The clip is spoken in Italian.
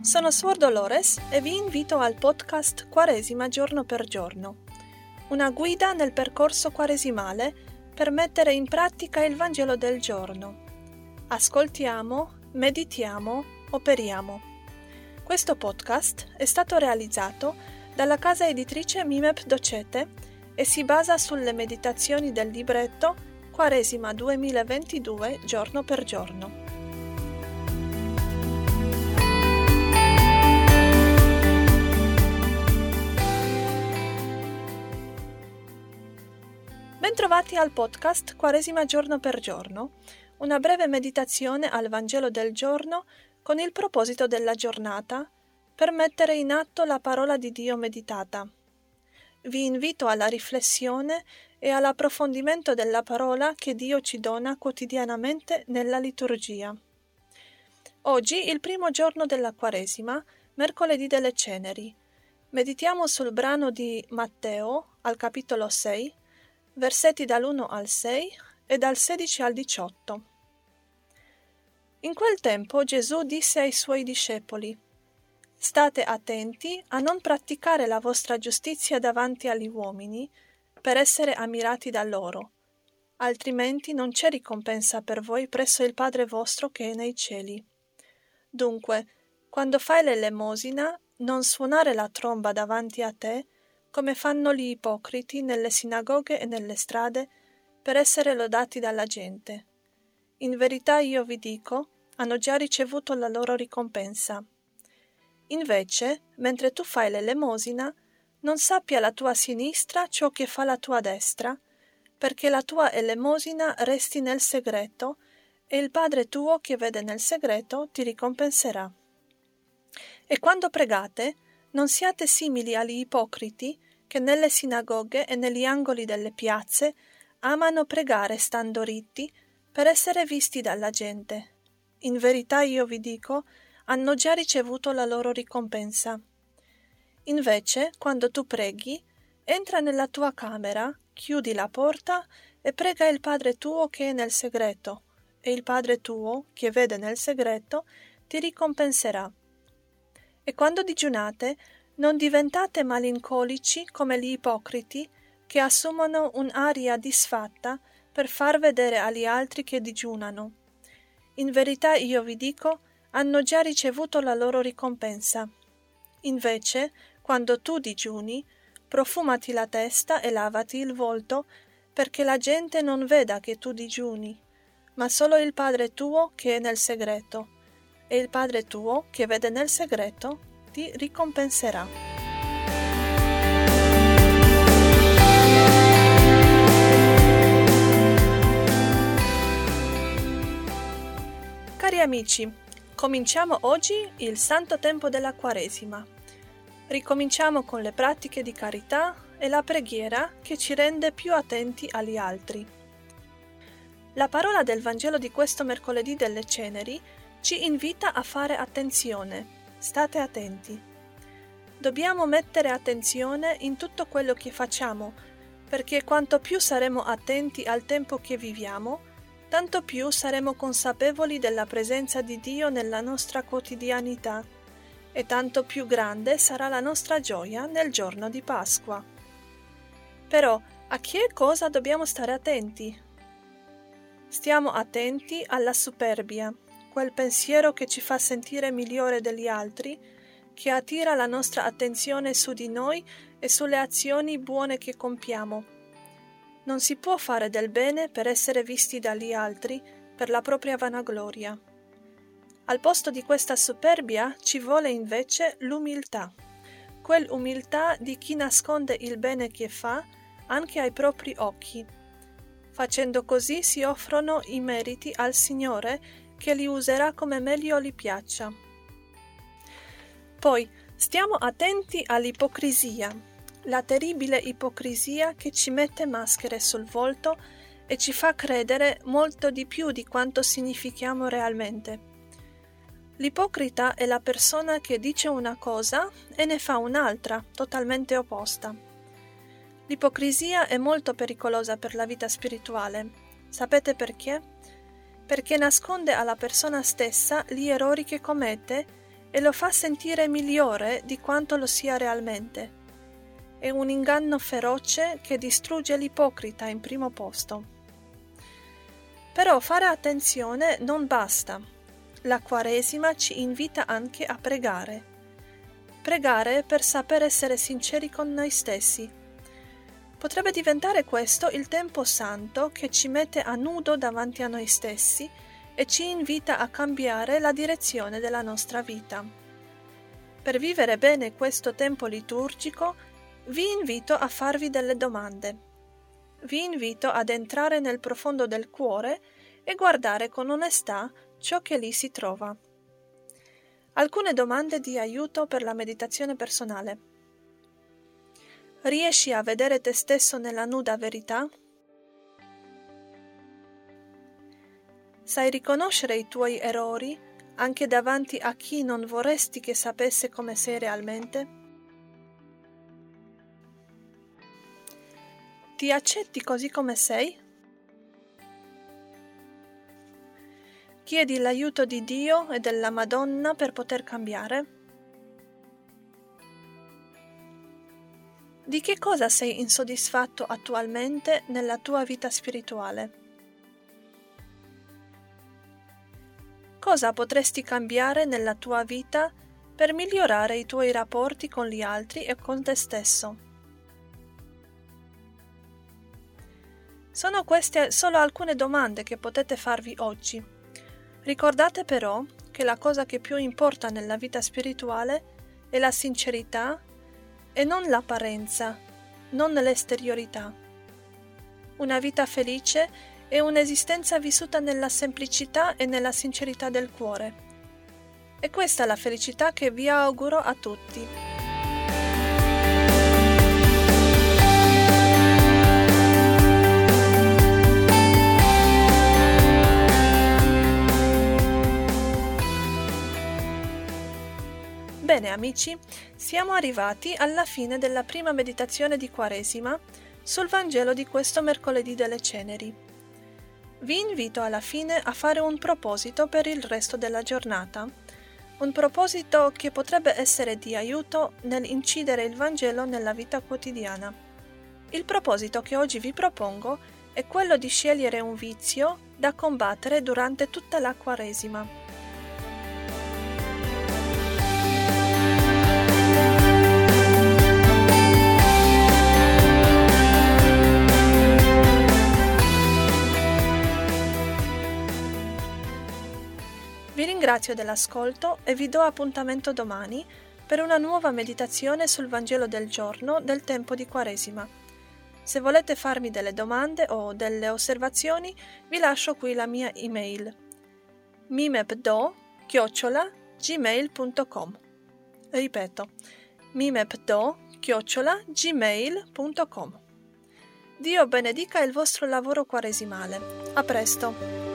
Sono Suor Dolores e vi invito al podcast Quaresima giorno per giorno, una guida nel percorso quaresimale per mettere in pratica il Vangelo del giorno. Ascoltiamo, meditiamo, operiamo. Questo podcast è stato realizzato dalla casa editrice Mimep Docete e si basa sulle meditazioni del libretto Quaresima 2022 giorno per giorno. Bentrovati al podcast Quaresima giorno per giorno, una breve meditazione al Vangelo del giorno con il proposito della giornata per mettere in atto la parola di Dio meditata. Vi invito alla riflessione e all'approfondimento della parola che Dio ci dona quotidianamente nella liturgia. Oggi, il primo giorno della Quaresima, mercoledì delle Ceneri, meditiamo sul brano di Matteo al capitolo 6 versetti dall'1 al 6 e dal 16 al 18. In quel tempo Gesù disse ai suoi discepoli, State attenti a non praticare la vostra giustizia davanti agli uomini, per essere ammirati da loro, altrimenti non c'è ricompensa per voi presso il Padre vostro che è nei cieli. Dunque, quando fai l'elemosina, non suonare la tromba davanti a te, come fanno gli ipocriti nelle sinagoghe e nelle strade, per essere lodati dalla gente. In verità io vi dico, hanno già ricevuto la loro ricompensa. Invece, mentre tu fai l'elemosina, non sappia la tua sinistra ciò che fa la tua destra, perché la tua elemosina resti nel segreto, e il Padre tuo che vede nel segreto ti ricompenserà. E quando pregate, non siate simili agli ipocriti che nelle sinagoghe e negli angoli delle piazze amano pregare stando ritti per essere visti dalla gente. In verità io vi dico, hanno già ricevuto la loro ricompensa. Invece, quando tu preghi, entra nella tua camera, chiudi la porta e prega il Padre tuo che è nel segreto, e il Padre tuo, che vede nel segreto, ti ricompenserà. E quando digiunate, non diventate malincolici come gli ipocriti che assumono un'aria disfatta per far vedere agli altri che digiunano. In verità io vi dico, hanno già ricevuto la loro ricompensa. Invece, quando tu digiuni, profumati la testa e lavati il volto, perché la gente non veda che tu digiuni, ma solo il Padre tuo che è nel segreto. E il Padre tuo che vede nel segreto ti ricompenserà. Cari amici, cominciamo oggi il santo tempo della Quaresima. Ricominciamo con le pratiche di carità e la preghiera che ci rende più attenti agli altri. La parola del Vangelo di questo mercoledì delle ceneri ci invita a fare attenzione State attenti. Dobbiamo mettere attenzione in tutto quello che facciamo, perché quanto più saremo attenti al tempo che viviamo, tanto più saremo consapevoli della presenza di Dio nella nostra quotidianità e tanto più grande sarà la nostra gioia nel giorno di Pasqua. Però a che cosa dobbiamo stare attenti? Stiamo attenti alla superbia, quel pensiero che ci fa sentire migliore degli altri, che attira la nostra attenzione su di noi e sulle azioni buone che compiamo. Non si può fare del bene per essere visti dagli altri, per la propria vanagloria. Al posto di questa superbia ci vuole invece l'umiltà, quell'umiltà di chi nasconde il bene che fa anche ai propri occhi. Facendo così si offrono i meriti al Signore che li userà come meglio gli piaccia. Poi stiamo attenti all'ipocrisia, la terribile ipocrisia che ci mette maschere sul volto e ci fa credere molto di più di quanto significhiamo realmente. L'ipocrita è la persona che dice una cosa e ne fa un'altra, totalmente opposta. L'ipocrisia è molto pericolosa per la vita spirituale. Sapete perché? Perché nasconde alla persona stessa gli errori che commette e lo fa sentire migliore di quanto lo sia realmente. È un inganno feroce che distrugge l'ipocrita in primo posto. Però fare attenzione non basta. La Quaresima ci invita anche a pregare. Pregare per saper essere sinceri con noi stessi. Potrebbe diventare questo il tempo santo che ci mette a nudo davanti a noi stessi e ci invita a cambiare la direzione della nostra vita. Per vivere bene questo tempo liturgico vi invito a farvi delle domande. Vi invito ad entrare nel profondo del cuore e guardare con onestà ciò che lì si trova. Alcune domande di aiuto per la meditazione personale. Riesci a vedere te stesso nella nuda verità? Sai riconoscere i tuoi errori anche davanti a chi non vorresti che sapesse come sei realmente? Ti accetti così come sei? Chiedi l'aiuto di Dio e della Madonna per poter cambiare? Di che cosa sei insoddisfatto attualmente nella tua vita spirituale? Cosa potresti cambiare nella tua vita per migliorare i tuoi rapporti con gli altri e con te stesso? Sono queste solo alcune domande che potete farvi oggi. Ricordate però che la cosa che più importa nella vita spirituale è la sincerità e non l'apparenza, non l'esteriorità. Una vita felice è un'esistenza vissuta nella semplicità e nella sincerità del cuore. E questa è la felicità che vi auguro a tutti. Amici, siamo arrivati alla fine della prima meditazione di Quaresima sul Vangelo di questo mercoledì delle ceneri vi invito alla fine a fare un proposito per il resto della giornata, un proposito che potrebbe essere di aiuto nell'incidere il Vangelo nella vita quotidiana. Il proposito che oggi vi propongo è quello di scegliere un vizio da combattere durante tutta la Quaresima. Vi ringrazio dell'ascolto e vi do appuntamento domani per una nuova meditazione sul Vangelo del giorno del tempo di Quaresima. Se volete farmi delle domande o delle osservazioni, vi lascio qui la mia email mimepdo-gmail.com Ripeto, mimepdo-gmail.com Dio benedica il vostro lavoro quaresimale. A presto!